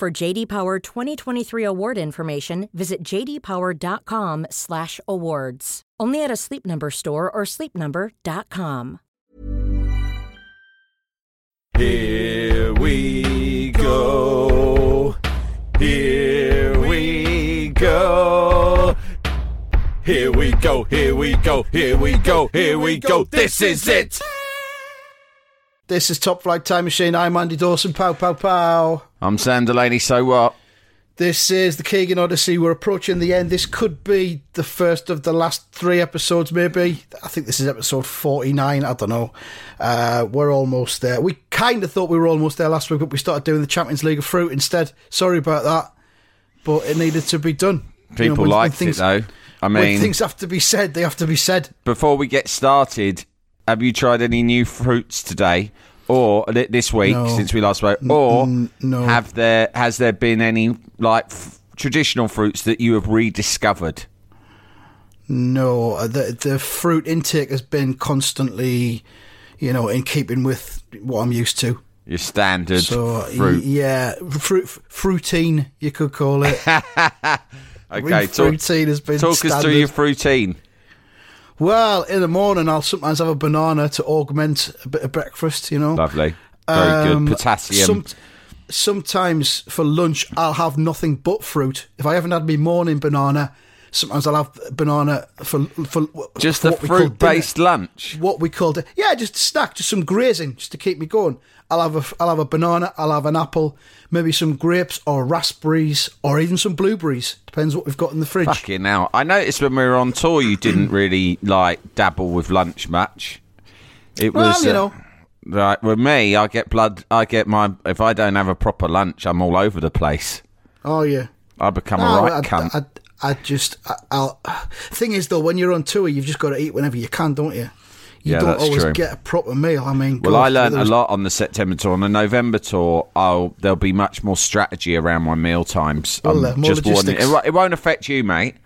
For JD Power 2023 award information, visit jdpower.com/awards. Only at a Sleep Number store or sleepnumber.com. Here we go. Here we go. Here we go. Here we go. Here we go. Here we go. This is it. This is Top Flight Time Machine. I'm Andy Dawson. Pow, pow, pow. I'm Sam Delaney. So what? This is the Keegan Odyssey. We're approaching the end. This could be the first of the last three episodes, maybe. I think this is episode 49. I don't know. Uh, we're almost there. We kind of thought we were almost there last week, but we started doing the Champions League of Fruit instead. Sorry about that. But it needed to be done. People You know, when- when liked things- it though. I When mean, things have to be said, they have to be said. before we get started, have you tried any new fruits today, or this week No. since we last spoke, or no. have there has there been any like f- traditional fruits that you have rediscovered? No, uh, the the fruit intake has been constantly, you know, in keeping with what I'm used to. Your standard So fruit. yeah, fruit fruitine you could call it. okay, talk, fruitine has been talk us standard. through your fruitine. Well, in the morning I'll sometimes have a banana to augment a bit of breakfast. You know, Lovely, very Um, good. Potassium. some- sometimes for lunch I'll have nothing but fruit. If I haven't had my morning banana, sometimes I'll have banana for for Just for we fruit based dinner. lunch. What we called it, yeah, just a snack, just some grazing, just to keep me going. I'll have a, I'll have a banana, I'll have an apple, maybe some grapes or raspberries or even some blueberries. Depends what we've got in the fridge. Fucking hell. I noticed when we were on tour you didn't really like dabble with lunch much. It Well, was you uh, know. Right, with me, I get blood. I get my. If I don't have a proper lunch, I'm all over the place. Oh yeah. I become a right I, cunt. I, I just, I, I'll. Thing is, though, when you're on tour, you've just got to eat whenever you can, don't you? You Yeah, don't always true. get a proper meal. I mean, well, God, I learned a lot on the September tour. On the November tour, I'll there'll be much more strategy around my meal times. Well, uh, more just warning-. It, it won't affect you, mate,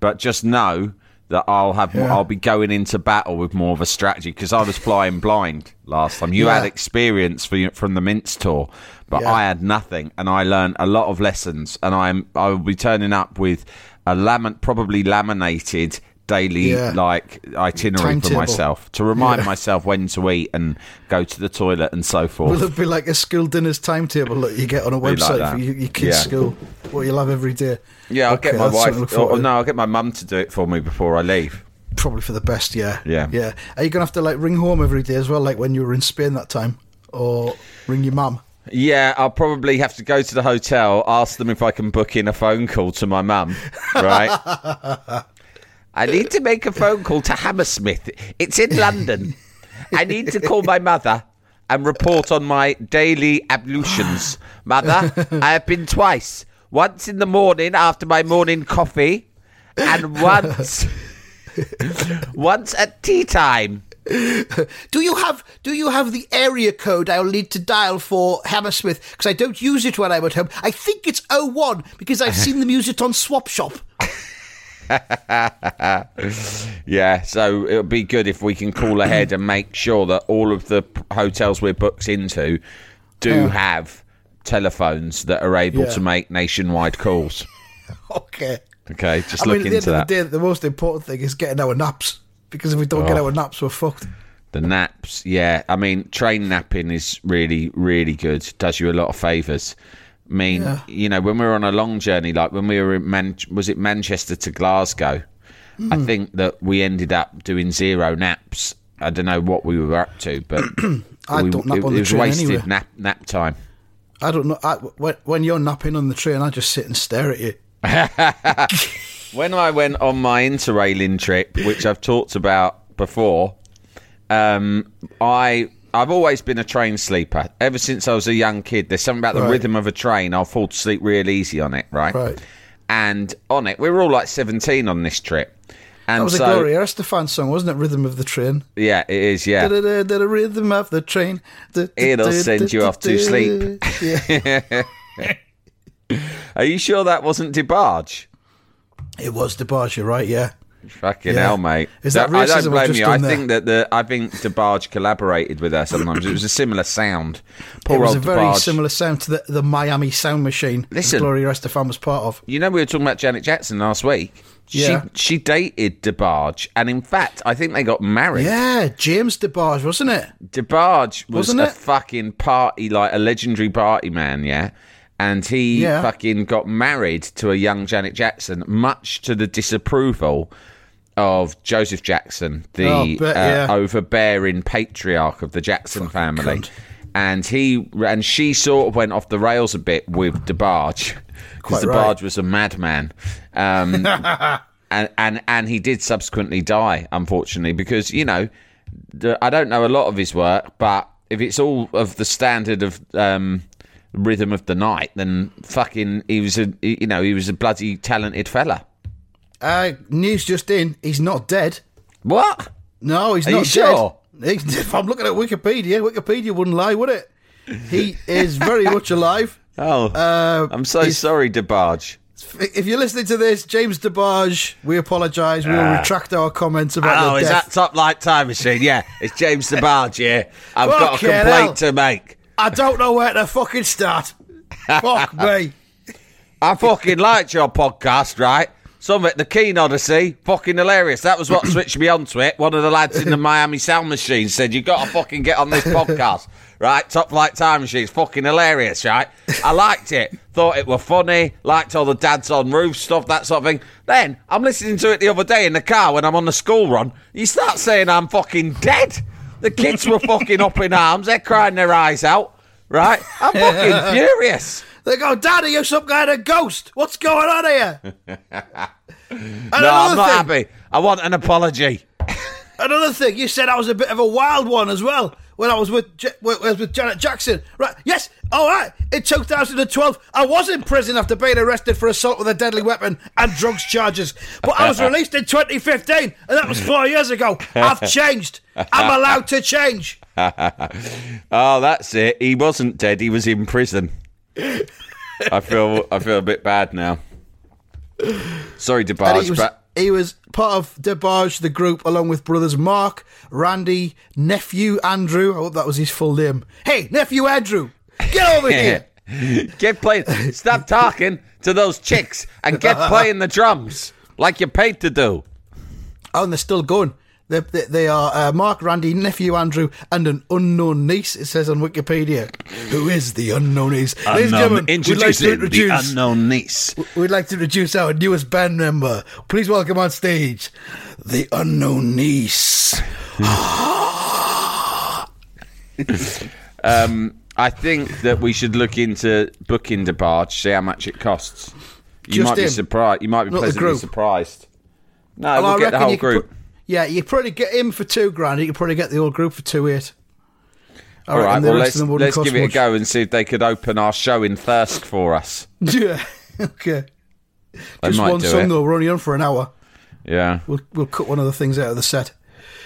but just know that I'll have. Yeah. I'll be going into battle with more of a strategy because I was flying blind last time. You had experience for, from the Mints tour, but Yeah. I had nothing, and I learned a lot of lessons. And I'm I will be turning up with a lamin- probably laminated daily Yeah. like itinerary for Timetable. myself to remind Yeah. myself when to eat and go to the toilet and so forth. Will it be like a school dinner's timetable that you get on a website that. for your, your kids' Yeah. school? What you'll have every day? yeah, I'll Okay, get my that's something to wife. look oh, Or, no, I'll get my mum to do it for me before I leave. Probably for the best. Yeah. Yeah. Yeah. Are you gonna have to like ring home every day as well, like when you were in Spain that time, or ring your mum? Yeah, I'll probably have to go to the hotel, ask them if I can book in a phone call to my mum. Right. I need to make a phone call to Hammersmith. It's in London. I need to call my mother and report on my daily ablutions. Mother, I have been twice. Once in the morning after my morning coffee, and once once at tea time. Do you have Do you have the area code I'll need to dial for Hammersmith? Because I don't use it when I'm at home. I think it's 01 because I've seen them use it on Swap Shop. Yeah, so it would be good if we can call ahead and make sure that all of the p- hotels we're booked into do have telephones that are able Yeah. to make nationwide calls. Okay. Okay, just I look mean, at the into end that. of the day, the most important thing is getting our naps. Because if we don't get Oh. our naps, we're fucked. The naps, yeah. I mean, train napping is really, really good. Does you a lot of favours. I mean, Yeah. you know, when we were on a long journey, like when we were in Man- was it Manchester to Glasgow? I Hmm. think that we ended up doing zero naps. I don't know what we were up to, but I we- don't nap it, on it the was train wasted anyway. nap nap time. I don't know. I, when, when you're napping on the train, I just sit and stare at you. When I went on my interrailing trip, which I've talked about before, um, I I've always been a train sleeper. Ever since I was a young kid, there's something about the Right. rhythm of a train. I'll fall to sleep real easy on it, right? Right. And on it, we were all like 17 on this trip. And That was so, a Gloria Estefan song, wasn't it? Rhythm of the Train. yeah, it is, yeah. Da-da-da-da, rhythm of the train. It'll send you off to sleep. Yeah. Are you sure that wasn't DeBarge? It was DeBarge, right, yeah. Fucking Yeah. hell, mate. Is that I racism don't blame you. I think that the I think DeBarge collaborated with her sometimes. It was a similar sound. Poor It was old a very DeBarge. similar sound to the, the Miami Sound Machine Listen. Gloria Estefan was part of. You know, we were talking about Janet Jackson last week. Yeah. She she dated DeBarge, and in fact, I think they got married. Yeah, James DeBarge, wasn't it? DeBarge was Wasn't a it? fucking party, like a legendary party man, yeah. And he Yeah. fucking got married to a young Janet Jackson, much to the disapproval of Joseph Jackson, the Oh, bet, uh, overbearing patriarch of the Jackson family. cunt. And he and she sort of went off the rails a bit with DeBarge because Quite DeBarge right. was a madman. Um, and, and and he did subsequently die, unfortunately, because you know I don't know a lot of his work, but if it's all of the standard of um, rhythm of the night, then fucking he was a you know he was a bloody talented fella. Uh, news just in, he's not dead. What? No, he's Are not you dead. sure? If I'm looking at Wikipedia, Wikipedia wouldn't lie, would it? He is very much alive. Oh, Uh, I'm so sorry, DeBarge. If you're listening to this, James DeBarge, we apologise. We will retract our comments about Oh, the is death. that Top Flight Time Machine? Yeah, it's James DeBarge. Yeah, I've got a complaint hell. to make. I don't know where to fucking start. Fuck me. I fucking liked your podcast, right? Some of it, the Keen Odyssey, fucking hilarious. That was what switched me on to it. One of the lads in the Miami Sound Machine said, "You've got to fucking get on this podcast, right? Top Flight Time Machine, fucking hilarious, right?" I liked it, thought it were funny, liked all the dads on roof stuff, that sort of thing. Then I'm listening to it the other day in the car when I'm on the school run. You start saying I'm fucking dead. The kids were fucking up in arms. They're crying their eyes out, right? I'm fucking furious. They go, Daddy, you're some kind of ghost. What's going on here? No, I'm not thing, happy. I want an apology. Another thing, you said I was a bit of a wild one as well when I was with when I was with Janet Jackson. Right? Yes. All right. In 2012, I was in prison after being arrested for assault with a deadly weapon and drugs charges. But I was released in 2015, and that was four years ago. I've changed. I'm allowed to change. Oh, that's it. He wasn't dead. He was in prison. I feel I feel a bit bad now. Sorry, DeBarge, was, but he was part of DeBarge, the group, along with brothers Mark, Randy, nephew Andrew. I hope that was his full name. Hey, nephew Andrew, get over here. get playing. Stop talking to those chicks and get playing the drums like you're paid to do. Oh, and they're still going. They, they, they are uh, Mark, Randy, nephew Andrew, and an unknown niece. It says on Wikipedia. Who is the unknown niece? Ladies and gentlemen, we'd like to introduce. unknown niece. We'd like to introduce our newest band member. Please welcome on stage the unknown niece. Um, I think that we should look into booking DeBarge, see how much it costs. You Just might be surprised. You might be Not pleasantly surprised. No, Well, we'll I get the whole group. put- yeah, you probably get him for two grand. You could probably get the whole group for two eight. All right, well, let's, of them wouldn't let's give it a go and see if they could open our show in Thirsk for us. Yeah. okay. They Just one song it. though. We're only on for an hour. Yeah. We'll we'll cut one of the things out of the set.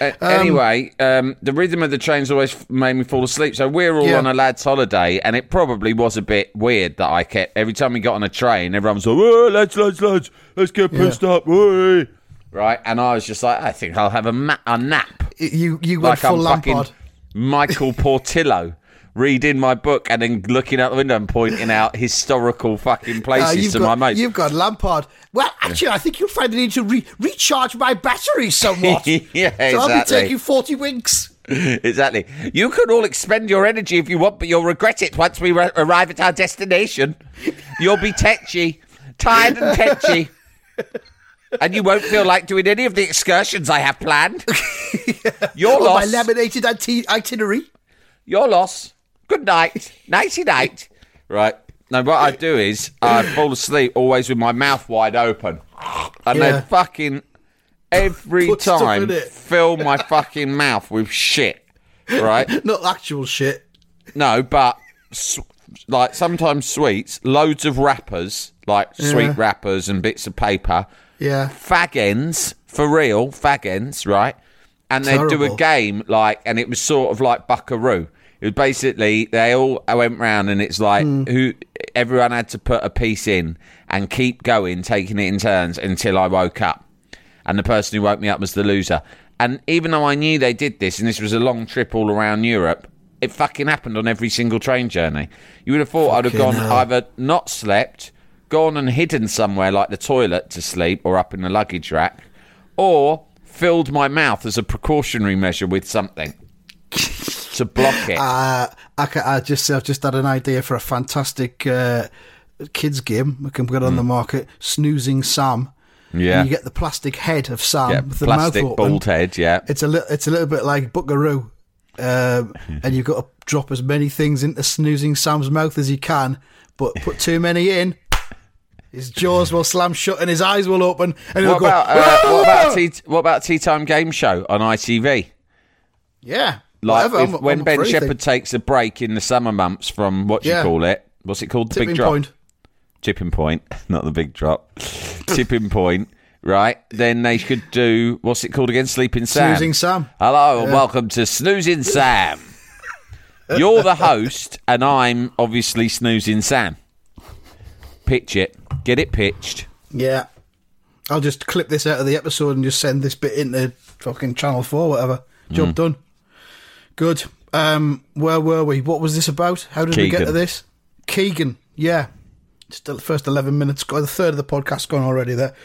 A- anyway, um, the rhythm of the trains always made me fall asleep. So we're all Yeah. on a lad's holiday, and it probably was a bit weird that I kept every time we got on a train, everyone's like, "Oh, lads, lads, lads, let's get pissed up, oi." right?" And I was just like, "I think I'll have a, ma- a nap." You you went like full Lampard. Michael Portillo reading my book and then looking out the window and pointing out historical fucking Uh, places you've to got, my mates. You've got Lampard. Well, actually, I think you'll find the need to re- recharge my batteries somewhat. yeah, So I'll be taking 40 winks. exactly. You can all expend your energy if you want, but you'll regret it once we re- arrive at our destination. You'll be tetchy, tired and tetchy. And you won't feel like doing any of the excursions I have planned. Your On Oh, my laminated iti- itinerary. Your loss. Good night. Nighty night. Right. Now, what I do is I fall asleep always with my mouth wide open. And Yeah. then fucking every Put time fill my fucking mouth with shit. right? Not actual shit. No, but like sometimes sweets, loads of wrappers, like sweet wrappers and bits of paper, Yeah. fag ends for real, fag ends, right? And they'd do a game like, and it was sort of like Buckaroo. It was basically they all I went round and it's like Hmm. who everyone had to put a piece in and keep going, taking it in turns until I woke up, and the person who woke me up was the loser. And even though I knew they did this, and this was a long trip all around Europe, it fucking happened on every single train journey. You would have thought I'd have gone hell. either not slept, gone and hidden somewhere like the toilet to sleep or up in the luggage rack, or filled my mouth as a precautionary measure with something to block it. Uh, I, I just I've just had an idea for a fantastic uh, kids game we can put on the market. Snoozing Sam. Hmm. Yeah. You get the plastic head of Sam yeah, with the plastic mouth open. bald head. Yeah, It's a li- it's a little bit like Buckaroo, um, and you've got to drop as many things into snoozing Sam's mouth as you can, but put too many in. His jaws will slam shut and his eyes will open, and he'll What go. about uh, what about tea, what about tea time game show on ITV? yeah, Like whatever, if, I'm- when I'm Ben. Shepherd takes a break in the summer months from what do you call it? What's it called? The tipping big drop. point. Tipping point, not the big drop. Tipping point. Right, then they could do what's it called again? Sleeping Sam. Snoozing Sam. Hello and welcome to Snoozing Sam. You're the host, and I'm obviously Snoozing Sam. Pitch it, get it pitched. Yeah. I'll just clip this out of the episode and just send this bit into fucking Channel 4, whatever. Job hmm. done. Good. Um, where were we? What was this about? How did we get to this? Keegan. Yeah. Still the first 11 minutes, go- the third of the podcast gone already there.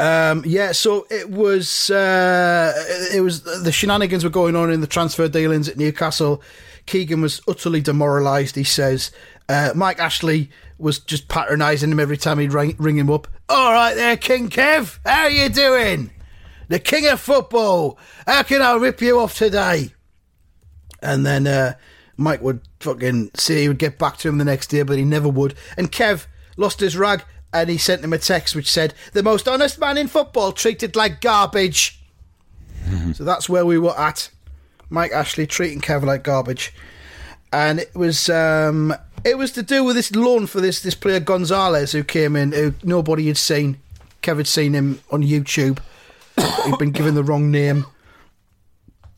Um, yeah, so it was uh, it was the shenanigans were going on in the transfer dealings at Newcastle. Keegan was utterly demoralised. He says uh, Mike Ashley was just patronising him every time he'd ring, ring him up. All right, there, King Kev, how are you doing? The king of football. How can I rip you off today? And then uh, Mike would fucking say he would get back to him the next day, but he never would. And Kev lost his rag and he sent him a text which said, The most honest man in football treated like garbage. so that's where we were at. Mike Ashley treating Kev like garbage. And it was um, it was to do with this loan for this this player Gonzalez who came in who nobody had seen. Kev had seen him on YouTube. He'd been given the wrong name.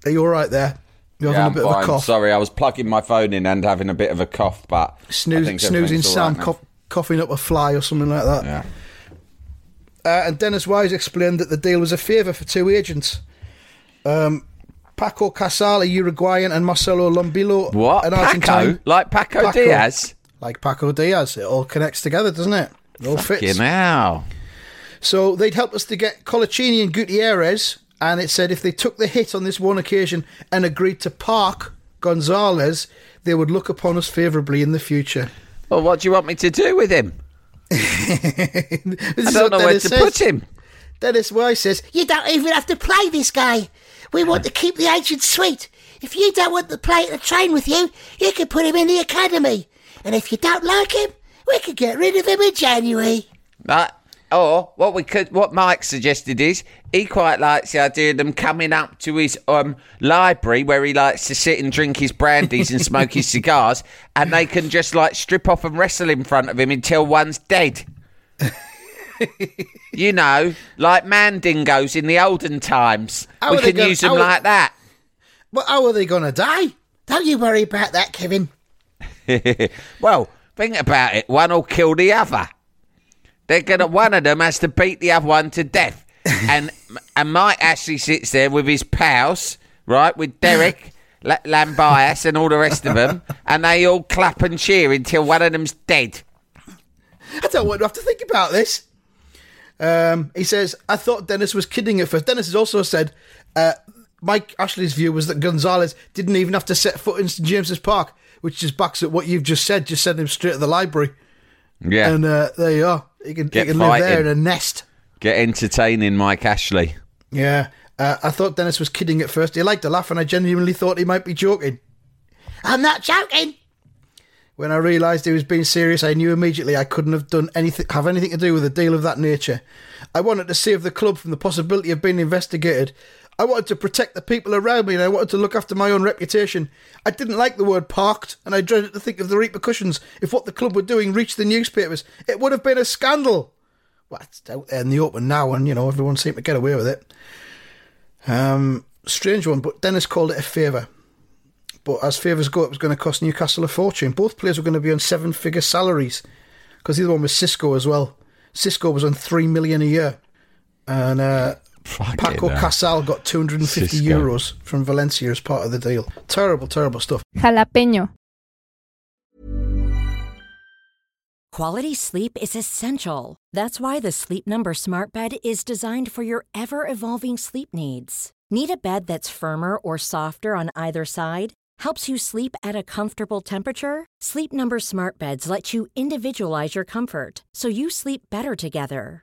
Are you all right there? You're having Yeah, a I'm bit of fine. a cough. Sorry, I was plugging my phone in and having a bit of a cough, but Snooze, snoozing Sam right cough, coughing up a fly or something like that. Yeah. Uh, and Dennis Wise explained that the deal was a favour for two agents. Um, Paco Casal, Uruguayan, and Marcelo Lombilla, What? an Paco? Like Paco, Paco. Diaz? Like Paco Diaz. It all connects together, doesn't it? It all fits. Fucking hell. So they'd help us to get Coloccini and Gutierrez, and it said if they took the hit on this one occasion and agreed to park Gonzalez, they would look upon us favourably in the future. Well, what do you want me to do with him? I don't know where to says. put him. Dennis Wise says, You don't even have to play this guy. We want to keep the agent sweet. If you don't want to play to train with you, you can put him in the academy. And if you don't like him, we can get rid of him in January. Right. Or what we could, what Mike suggested is he quite likes the idea of them coming up to his um library where he likes to sit and drink his brandies and smoke his cigars, and they can just like strip off and wrestle in front of him until one's dead. you know, like mandingos in the olden times. How we can gonna- use them are- like that. But how are they going to die? Don't you worry about that, Kevin. well, think about it. One will kill the other. They're gonna. One of them has to beat the other one to death, and and Mike Ashley sits there with his pals, right, with Derek, La- Llambias, and all the rest of them, and they all clap and cheer until one of them's dead. I don't want to have to think about this. Um, he says, I thought Dennis was kidding at first. Dennis has also said, uh, Mike Ashley's view was that Gonzalez didn't even have to set foot in St James's Park, which just backs up what you've just said. Just send him straight to the library. Yeah, And uh, there you are. He can, he Get can live there fighting. in a nest. get entertaining, Mike Ashley. Yeah. Uh, I thought Dennis was kidding at first. He liked to laugh, and I genuinely thought he might be joking. I'm not joking. When I realised he was being serious, I knew immediately I couldn't have done anything, have anything to do with a deal of that nature. I wanted to save the club from the possibility of being investigated. I wanted to protect the people around me and I wanted to look after my own reputation. I didn't like the word parked and I dreaded to think of the repercussions if what the club were doing reached the newspapers. It would have been a scandal. Well, it's out there in the open now and, you know, everyone seemed to get away with it. Um, strange one, but Dennis called it a favour. But as favours go, it was going to cost Newcastle a fortune. Both players were going to be on seven figure salaries because the other one was Xisco as well. Xisco was on three million a year. And uh, Fucking Paco hell. Casal got 250 Xisco. euros from Valencia as part of the deal. Terrible, terrible stuff. Jalapeño. Quality sleep is essential. That's why the Sleep Number Smart Bed is designed for your ever evolving sleep needs. Need a bed that's firmer or softer on either side? Helps you sleep at a comfortable temperature? Sleep Number Smart Beds let you individualize your comfort so you sleep better together.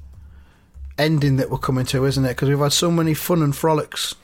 ending that we're coming to, isn't it? Because we've had so many fun and frolics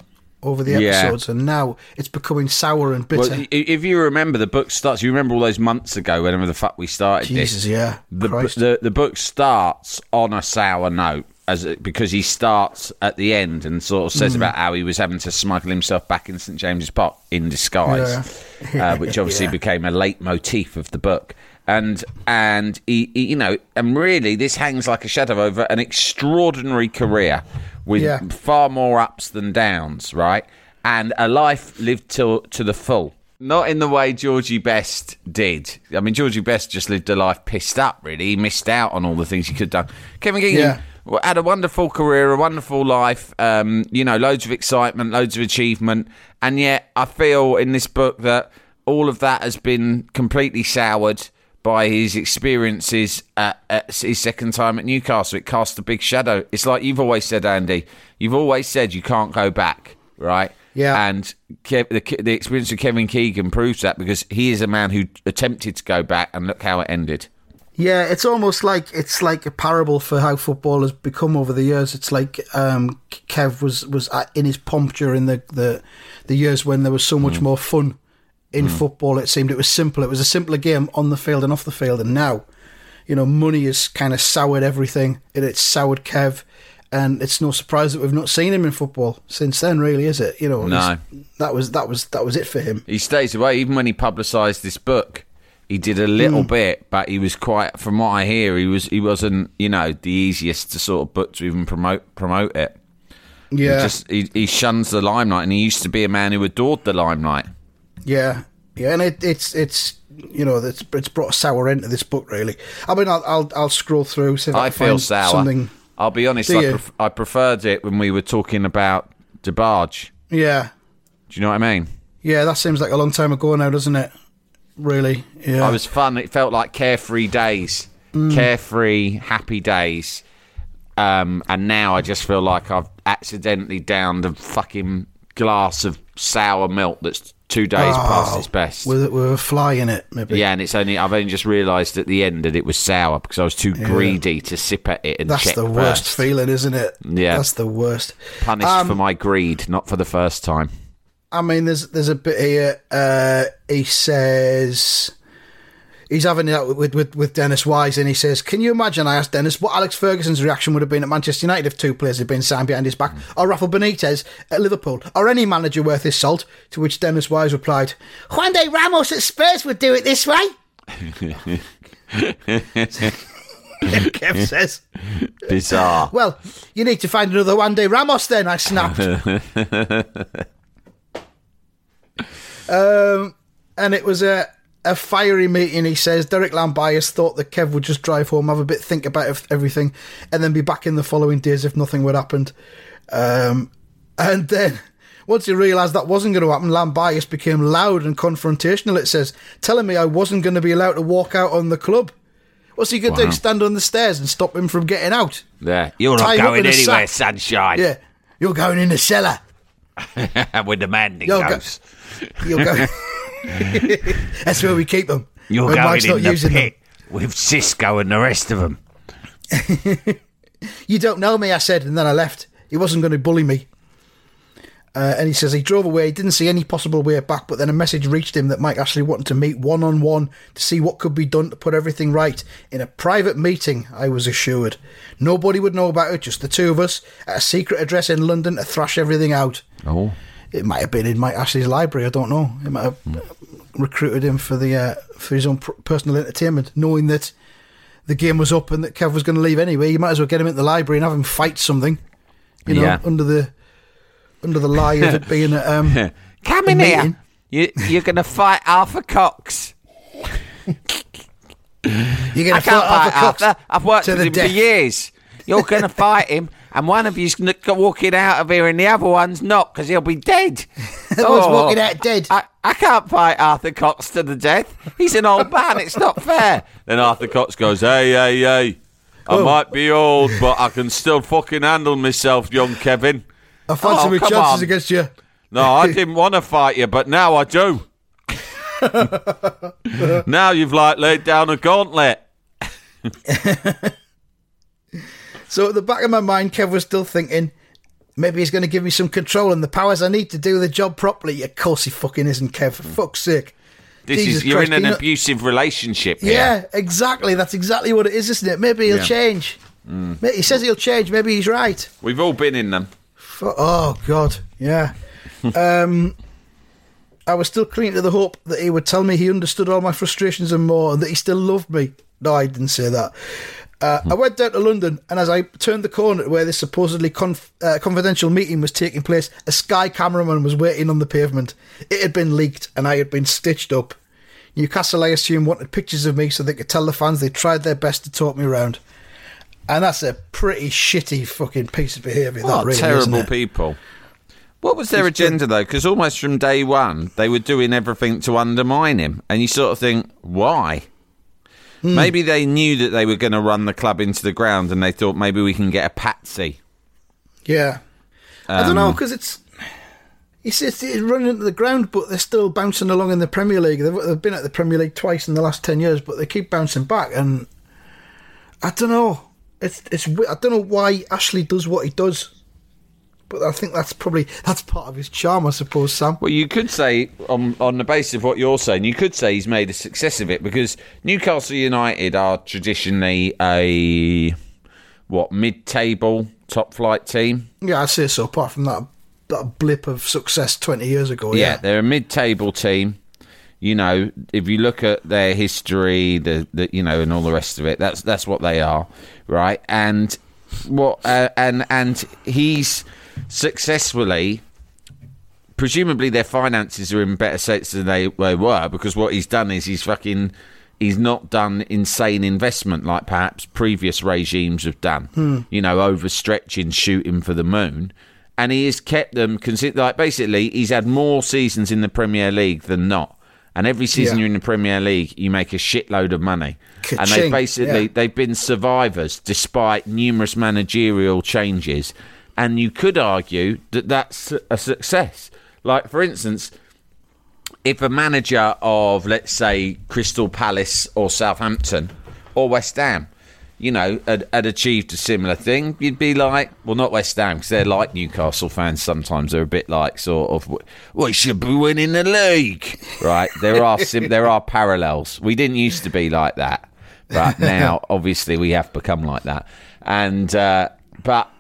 over the Yeah. episodes, and now it's becoming sour and bitter. Well, if you remember, the book starts. You remember all those months ago, whenever the fuck we started Jesus, this. yeah. The, the the book starts on a sour note, as it, because he starts at the end and sort of says about how he was having to smuggle himself back in St James's Park in disguise, uh, which obviously Yeah. became a leitmotif of the book. And and he, he- you know, and really, this hangs like a shadow over an extraordinary career with Yeah. far more ups than downs, right? And a life lived to to the full. Not in the way Georgie Best did. I mean, Georgie Best just lived a life pissed up. Really, he missed out on all the things he could have done. Kevin Keegan Yeah. had a wonderful career, a wonderful life. Um, you know, loads of excitement, loads of achievement, and yet I feel in this book that all of that has been completely soured by his experiences at, at his second time at Newcastle. It cast a big shadow. It's like you've always said, Andy. You've always said you can't go back, right? Yeah. And Kev, the, the experience of Kevin Keegan proves that because he is a man who attempted to go back, and look how it ended. Yeah, it's almost like it's like a parable for how football has become over the years. It's like um, Kev was was in his pomp during the, the the years when there was so much more fun in football. It seemed it was simple. It was a simpler game on the field and off the field. And now, you know, money has kind of soured everything. It, it's soured Kev, and it's no surprise that we've not seen him in football since then. Really, is it? You know, No. that was that was that was it for him. He stays away, even when he publicised this book. He did a little Hmm. bit, but he was quite. From what I hear, he was he wasn't you know the easiest to sort of book to even promote promote it. Yeah, He just he, he shuns the limelight, and he used to be a man who adored the limelight. Yeah, yeah, and it, it's it's you know it's it's brought a sour end to this book really. I mean, I'll I'll, I'll scroll through see if I, I feel find sour. something. I'll be honest. I, pref- I preferred it when we were talking about DeBarge. Yeah, Do you know what I mean? yeah, that seems like a long time ago now, doesn't it? Really? Yeah. I was fun. It felt like carefree days, Mm. carefree, happy days. Um, and now I just feel like I've accidentally downed a fucking glass of sour milk that's two days past its best. Oh, with with a fly in it, maybe. yeah, and it's only I've only just realised at the end that it was sour because I was too greedy to sip at it and That's the worst first. feeling, isn't it? Yeah. that's the worst. Punished Um, for my greed, not for the first time. I mean, there's there's a bit here. Uh, he says he's having it out with, with with Dennis Wise, and he says, "Can you imagine?" I asked Dennis what Alex Ferguson's reaction would have been at Manchester United if two players had been signed behind his back, or Rafa Benitez at Liverpool, or any manager worth his salt. To which Dennis Wise replied, Juande Ramos at Spurs would do it this way. Kev says. Bizarre. Well, you need to find another Juande Ramos then, I snapped. um, and it was a, a fiery meeting, he says. Derek Llambias thought that Kev would just drive home, have a bit, think about everything, and then be back in the following days if nothing would happened. Um, and then, once he realised that wasn't going to happen, Llambias became loud and confrontational, it says, telling me I wasn't going to be allowed to walk out on the club. What's he going to Wow. do? Stand on the stairs and stop him from getting out? Yeah, you're Tie not going anywhere, sunshine. Yeah. You're going in the cellar. With the man You're go- goes. You're going. That's where we keep them. You're when going Mike's not in the using pit with Xisco and the rest of them. them. You don't know me, I said, and then I left. He wasn't going to bully me. Uh, and he says he drove away. He didn't see any possible way back, but then a message reached him that Mike Ashley wanted to meet one on one to see what could be done to put everything right. In a private meeting, I was assured. Nobody would know about it, just the two of us, at a secret address in London to thrash everything out. Oh. It might have been in Mike Ashley's library. I don't know. He might have uh, recruited him for the uh, for his own personal entertainment, knowing that the game was up and that Kev was going to leave anyway. You might as well get him in the library and have him fight something. You know, Yeah. under the under the lie of it being a, um, Come in meeting. here. You, you're going to fight Arthur Cox. You're going to fight Arthur Cox Arthur. I've worked with him death. for years. You're going to fight him, and one of you's going walking out of here, and the other one's not because he'll be dead. The one's walking out dead. I, I can't fight Arthur Cox to the death. He's an old man. It's not fair. Then Arthur Cox goes, "Hey, hey, hey! I Oh. might be old, but I can still fucking handle myself, young Kevin." I fancy Oh, my come chances on. against you. No, I didn't want to fight you, but now I do. now you've like laid down a gauntlet. So at the back of my mind, Kev was still thinking, maybe he's going to give me some control and the powers I need to do the job properly. Of course he fucking isn't, Kev. For fuck's sake. This Jesus is you're Christ, in an you not- abusive relationship here. Yeah, exactly. That's exactly what it is, isn't it? Maybe he'll Yeah. change. Ma- He says he'll change. Maybe he's right. We've all been in them. Fu- Oh God, yeah. um, I was still clinging to the hope that he would tell me he understood all my frustrations and more, and that he still loved me. No, I didn't say that. Uh, I went down to London, and as I turned the corner to where this supposedly conf- uh, confidential meeting was taking place, a Sky cameraman was waiting on the pavement. It had been leaked, and I had been stitched up. Newcastle, I assume, wanted pictures of me so they could tell the fans they tried their best to talk me around. And that's a pretty shitty fucking piece of behaviour. that What really, isn't terrible people. What was their agenda though? Because almost from day one, they were doing everything to undermine him, and you sort of think, why? Hmm. Maybe they knew that they were going to run the club into the ground, and they thought maybe we can get a patsy. Yeah. I don't Um, know because it's it's, it's it's running into the ground, but they're still bouncing along in the Premier League. They've, they've been at the Premier League twice in the last ten years, but they keep bouncing back. And I don't know. It's it's I don't know why Ashley does what he does, but I think that's probably that's part of his charm, I suppose. Sam. Well, you could say, on on the basis of what you're saying, you could say he's made a success of it because Newcastle United are traditionally a what mid-table top flight team. Yeah, I'd say so. Apart from that that blip of success twenty years ago. yeah, Yeah. they're a mid-table team. You know, if you look at their history, the, the you know, and all the rest of it, that's that's what they are, right? And what uh, and and he's successfully, presumably, their finances are in better states than they, they were because what he's done is he's fucking. He's not done insane investment like perhaps previous regimes have done. Hmm. You know, overstretching, shooting for the moon and he has kept them consi- like basically he's had more seasons in the Premier League than not. And every season Yeah. you're in the Premier League, you make a shitload of money. and Ka-ching, they basically yeah. they've been survivors despite numerous managerial changes. And you could argue that that's a success. Like for instance, if a manager of let's say Crystal Palace or Southampton or West Ham, you know, had, had achieved a similar thing, you'd be like, well, not West Ham because they're like Newcastle fans. Sometimes they're a bit like sort of, we should be winning the league, right? There are sim- there are parallels. We didn't used to be like that, but now obviously we have become like that. And uh, but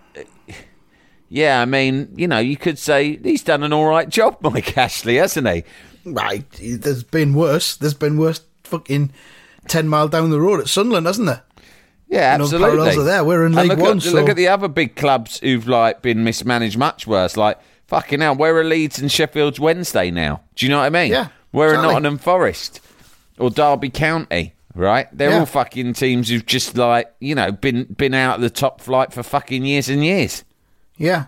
yeah, I mean, you know, you could say he's done an all right job, Mike Ashley, hasn't he? Right. There's been worse. There's been worse. Fucking ten mile down the road at Sunderland, hasn't there? Yeah, You know, absolutely. parallels are there. We're in League look One, At, so- Look at the other big clubs who've like been mismanaged much worse. Like fucking hell, where are Leeds and Sheffield's Wednesday now? Do you know what I mean? Yeah, Where are exactly. Nottingham Forest or Derby County? Right, they're Yeah. all fucking teams who've just like you know been been out of the top flight for fucking years and years. Yeah.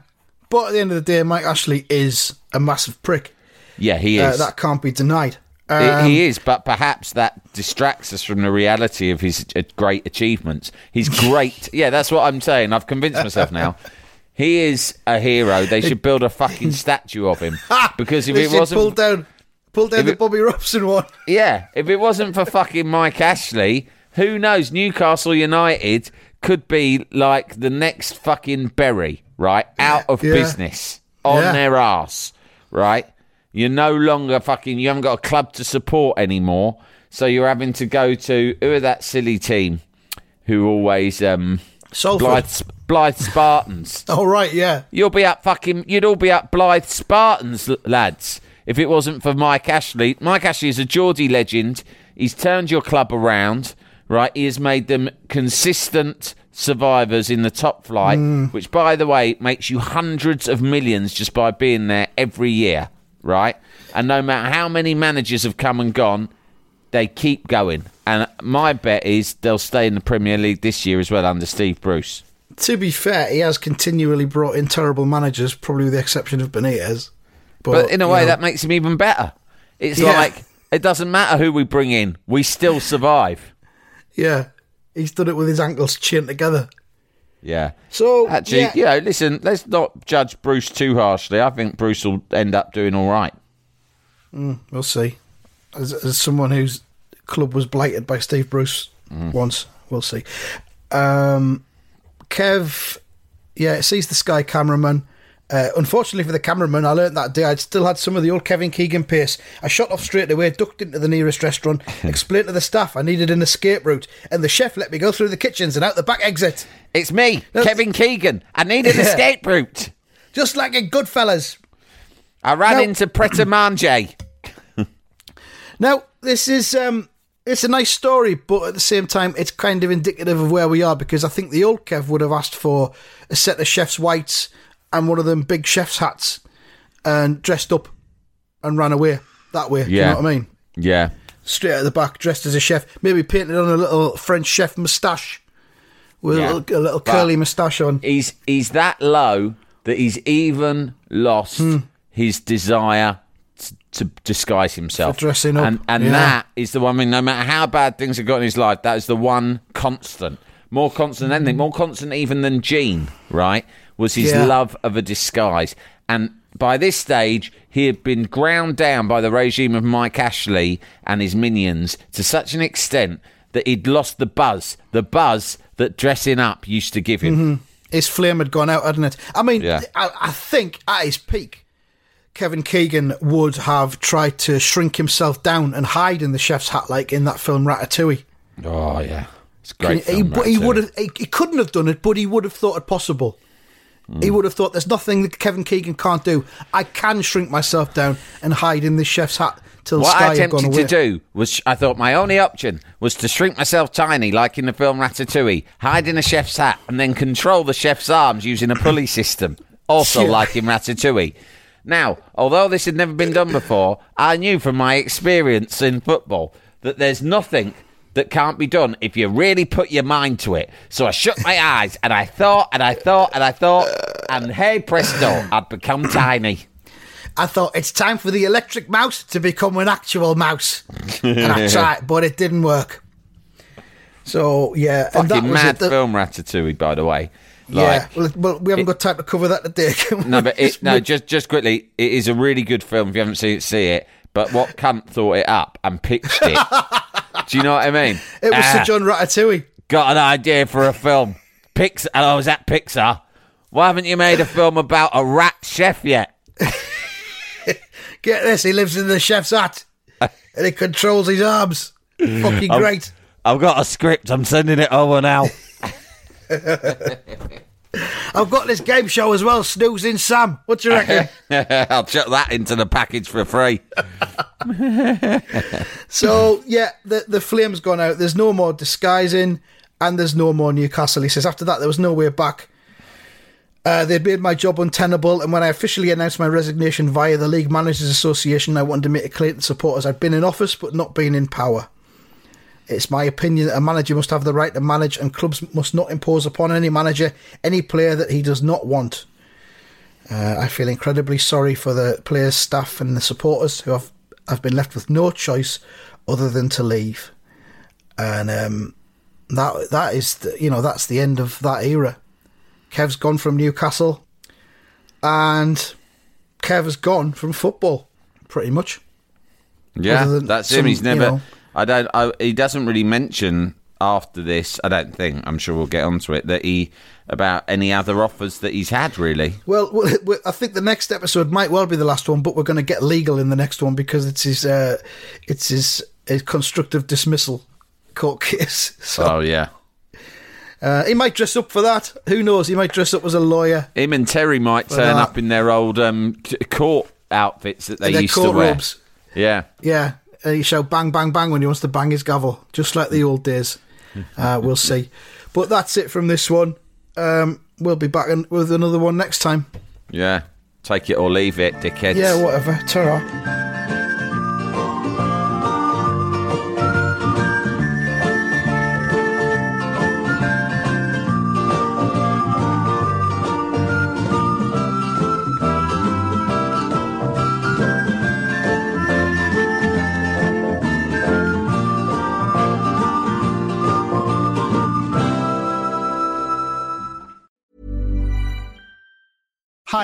But at the end of the day, Mike Ashley is a massive prick. Yeah, he Uh, is. that can't be denied. He- Um, he is, but perhaps that distracts us from the reality of his uh, great achievements. He's great. yeah, that's what I'm saying. I've convinced myself now. He is a hero. They should build a fucking statue of him because if it wasn't, pull down, pull down the it- Bobby Robson one. yeah, if it wasn't for fucking Mike Ashley, who knows? Newcastle United could be like the next fucking Bury, right? Out of Yeah. business, on Yeah. their ass, right? You're no longer fucking. You haven't got a club to support anymore, so you're having to go to who are that silly team who always um Salford. Blyth, Blyth Spartans. Oh right, yeah. You'll be up fucking. You'd all be up Blyth Spartans, lads. If it wasn't for Mike Ashley, Mike Ashley is a Geordie legend. He's turned your club around, right? He has made them consistent survivors in the top flight, mm. which, by the way, makes you hundreds of millions just by being there every year, right? And no matter how many managers have come and gone, they keep going. And my bet is they'll stay in the Premier League this year as well under Steve Bruce. To be fair, he has continually brought in terrible managers, probably with the exception of Benitez. But in a you way, know, that makes him even better. It's Yeah. like it doesn't matter who we bring in, we still survive. Yeah, he's done it with his ankles chained together. Yeah. So Actually, yeah, you know, listen, let's not judge Bruce too harshly. I think Bruce will end up doing all right. we'll see. As, as someone whose club was blighted by Steve Bruce Mm. once, we'll see. Um, Kev, yeah, sees the Sky cameraman. Uh, unfortunately for the cameraman, I learnt that day I'd still had some of the old Kevin Keegan pace. I shot off straight away, ducked into the nearest restaurant, explained to the staff I needed an escape route, and the chef let me go through the kitchens and out the back exit. It's me, No, Kevin Keegan. I need an Yeah. escape route. Just like in Goodfellas. I ran No. into Pret a Manger. Now, this is um, it's a nice story, but at the same time, it's kind of indicative of where we are because I think the old Kev would have asked for a set of chef's whites and one of them big chef's hats and dressed up and ran away that way. Do you know what I mean? Yeah. Straight out the back, dressed as a chef, maybe painted on a little French chef moustache with Yeah. a little, a little curly moustache on. He's he's that low that he's even lost Hmm. his desire to disguise himself. For dressing up, And and yeah. that is the one thing, no matter how bad things have got in his life, that is the one constant. More constant than anything, more constant even than Jean, right? Was his Yeah. love of a disguise. And by this stage, he had been ground down by the regime of Mike Ashley and his minions to such an extent that he'd lost the buzz, the buzz that dressing up used to give him. Mm-hmm. His flame had gone out, hadn't it? I mean, Yeah. I, I think at his peak, Kevin Keegan would have tried to shrink himself down and hide in the chef's hat, like in that film Ratatouille. Oh yeah, it's great. he, film, but he would have. He, he couldn't have done it, but he would have thought it possible. Hmm. He would have thought, "There's nothing that Kevin Keegan can't do. I can shrink myself down and hide in this chef's hat till What Sky I attempted away." to do was, I thought my only option was to shrink myself tiny, like in the film Ratatouille, hide in a chef's hat, and then control the chef's arms using a pulley system, also Yeah. like in Ratatouille. Now, although this had never been done before, I knew from my experience in football that there's nothing that can't be done if you really put your mind to it. So I shut my eyes and I thought and I thought and I thought, and hey presto, I'd become tiny. I thought it's time for the electric mouse to become an actual mouse, and I tried, but it didn't work. So yeah, and that Fucking was mad it. Film Ratatouille, by the way. yeah, Like, well, well, we haven't got time to cover that today. can? No, but it, no, just just quickly, it is a really good film. If you haven't seen it, see it. But what cunt thought it up and pitched it? Do you know what I mean? it was Ah, Sir John Ratatouille. got an idea for a film. Pixar. And I was at Pixar. Why haven't you made a film about a rat chef yet? Get this, he lives in the chef's hut, and he controls his arms. Fucking great. I've got a script. I'm sending it over now. I've got this game show as well, Snoozing Sam. What do you reckon? I'll chuck that into the package for free. so yeah, the the flame's gone out. There's no more disguising. and there's no more Newcastle. He says after that there was no way back. Uh, they made my job untenable, and when I officially announced my resignation via the League Managers Association, I wanted to make it clear to supporters I'd been in office but not been in power. It's my opinion that a manager must have the right to manage, and clubs must not impose upon any manager any player that he does not want. Uh, I feel incredibly sorry for the players, staff, and the supporters who have, have been left with no choice other than to leave. And um, that that is, the, you know, that's the end of that era. Kev's gone from Newcastle, and Kev has gone from football, pretty much. Yeah, that's some, him. He's you never. know- I don't. I, he doesn't really mention after this. I don't think. I'm sure we'll get onto it. That he about any other offers that he's had. Really. Well, I think the next episode might well be the last one, but we're going to get legal in the next one because it's his, uh, it's his, his constructive dismissal court case. So Oh yeah. uh, he might dress up for that. Who knows? He might dress up as a lawyer. Him and Terry might turn that- up in their old um, court outfits that they Their used to wear. robes. Yeah. Yeah, and he shout bang, bang, bang when he wants to bang his gavel, just like the old days. Uh, we'll see. But that's it from this one. Um, we'll be back in, with another one next time. Yeah. Take it or leave it, dickheads. Yeah, whatever. Ta-ra.